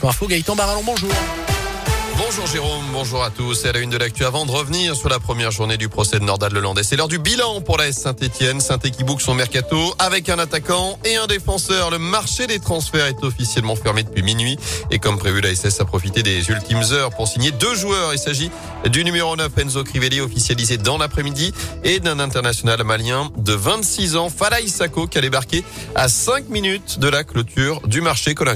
Info Gaëtan Barallon, bonjour. Bonjour Jérôme, bonjour à tous. C'est à la une de l'actu avant de revenir sur la première journée du procès de Nordal Lelandais. C'est l'heure du bilan pour la S Saint-Etienne. saint qui boucle son mercato avec un attaquant et un défenseur. Le marché des transferts est officiellement fermé depuis minuit. Et comme prévu, la SS a profité des ultimes heures pour signer deux joueurs. Il s'agit du numéro 9 Enzo Crivelli officialisé dans l'après-midi et d'un international malien de 26 ans, Falaï Sako, qui a débarqué à 5 minutes de la clôture du marché Colin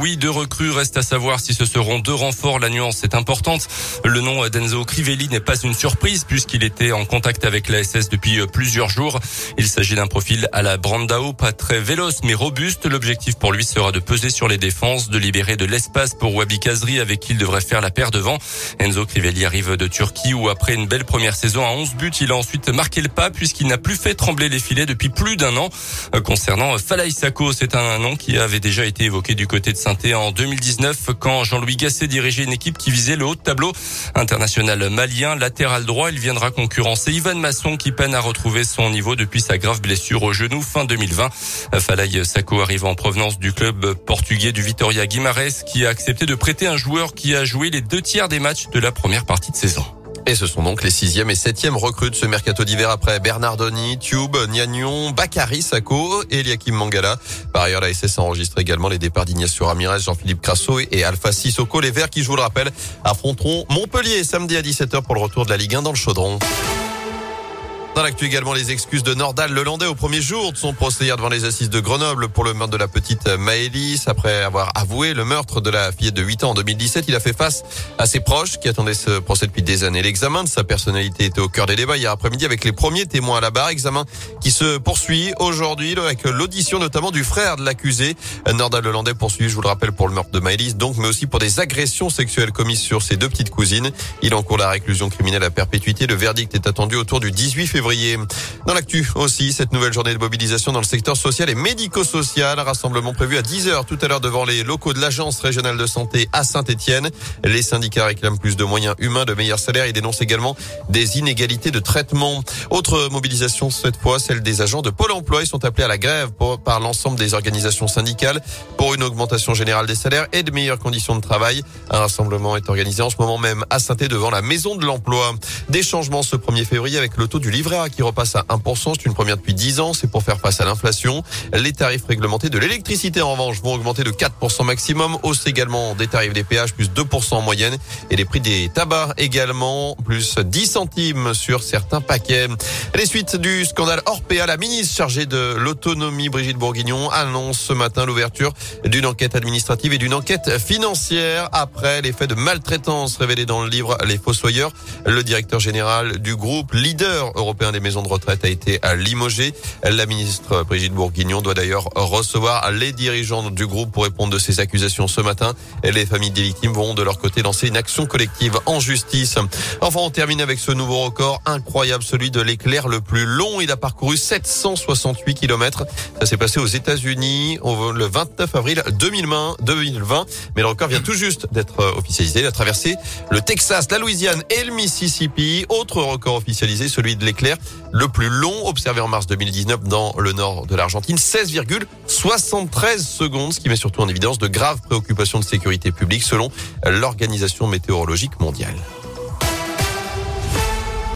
Oui, deux recrues. Reste à savoir si ce seront deux renforts. La c'est importante. Le nom d'Enzo Crivelli n'est pas une surprise puisqu'il était en contact avec la SS depuis plusieurs jours. Il s'agit d'un profil à la Brandao, pas très véloce mais robuste. L'objectif pour lui sera de peser sur les défenses, de libérer de l'espace pour Wabi Kazri avec qui il devrait faire la paire devant. Enzo Crivelli arrive de Turquie où après une belle première saison à 11 buts, il a ensuite marqué le pas puisqu'il n'a plus fait trembler les filets depuis plus d'un an. Concernant Falaï Sako, c'est un nom qui avait déjà été évoqué du côté de saint en 2019 quand Jean-Louis Gasset dirigeait une équipe qui viser le haut de tableau international malien. Latéral droit, il viendra concurrencer Ivan Masson qui peine à retrouver son niveau depuis sa grave blessure au genou fin 2020. Falaï Sako arrive en provenance du club portugais du Vitoria Guimarães qui a accepté de prêter un joueur qui a joué les deux tiers des matchs de la première partie de saison. Et ce sont donc les sixième et septième recrues de ce mercato d'hiver après Bernardoni, Tube, Niagnon, Bakary Sako et Eliakim Mangala. Par ailleurs, la SS enregistre également les départs d'Ignacio Ramirez, Jean-Philippe Crasso et Alpha Sissoko. Les Verts qui, je vous le rappelle, affronteront Montpellier samedi à 17h pour le retour de la Ligue 1 dans le Chaudron. Dans l'actu également, les excuses de Nordal Lelandais au premier jour de son procès hier devant les assises de Grenoble pour le meurtre de la petite Maëlys. Après avoir avoué le meurtre de la fillette de 8 ans en 2017, il a fait face à ses proches qui attendaient ce procès depuis des années. L'examen de sa personnalité était au cœur des débats hier après-midi avec les premiers témoins à la barre. Examen qui se poursuit aujourd'hui avec l'audition notamment du frère de l'accusé. Nordal Lelandais poursuit, je vous le rappelle, pour le meurtre de Maëlys, donc, mais aussi pour des agressions sexuelles commises sur ses deux petites cousines. Il encourt la réclusion criminelle à perpétuité. Le verdict est attendu autour du 18 février. Dans l'actu aussi, cette nouvelle journée de mobilisation dans le secteur social et médico-social. Rassemblement prévu à 10h tout à l'heure devant les locaux de l'Agence régionale de santé à Saint-Etienne. Les syndicats réclament plus de moyens humains, de meilleurs salaires et dénoncent également des inégalités de traitement. Autre mobilisation cette fois, celle des agents de Pôle emploi. Ils sont appelés à la grève par l'ensemble des organisations syndicales pour une augmentation générale des salaires et de meilleures conditions de travail. Un rassemblement est organisé en ce moment même à saint devant la maison de l'emploi. Des changements ce 1er février avec le taux du livret qui repasse à 1%. C'est une première depuis 10 ans. C'est pour faire face à l'inflation. Les tarifs réglementés de l'électricité, en revanche, vont augmenter de 4% maximum. Hausse également des tarifs des péages, plus 2% en moyenne. Et les prix des tabacs également, plus 10 centimes sur certains paquets. Les suites du scandale Orpea, la ministre chargée de l'autonomie, Brigitte Bourguignon, annonce ce matin l'ouverture d'une enquête administrative et d'une enquête financière après les faits de maltraitance révélés dans le livre Les Fossoyeurs. Le directeur général du groupe leader européen des maisons de retraite a été limogé. La ministre Brigitte Bourguignon doit d'ailleurs recevoir les dirigeants du groupe pour répondre de ces accusations ce matin. Les familles des victimes vont de leur côté lancer une action collective en justice. Enfin, on termine avec ce nouveau record incroyable, celui de l'éclair le plus long. Il a parcouru 768 km. Ça s'est passé aux États-Unis le 29 avril 2020, 2020. Mais le record vient tout juste d'être officialisé. Il a traversé le Texas, la Louisiane et le Mississippi. Autre record officialisé, celui de l'éclair le plus long observé en mars 2019 dans le nord de l'Argentine, 16,73 secondes, ce qui met surtout en évidence de graves préoccupations de sécurité publique selon l'Organisation météorologique mondiale.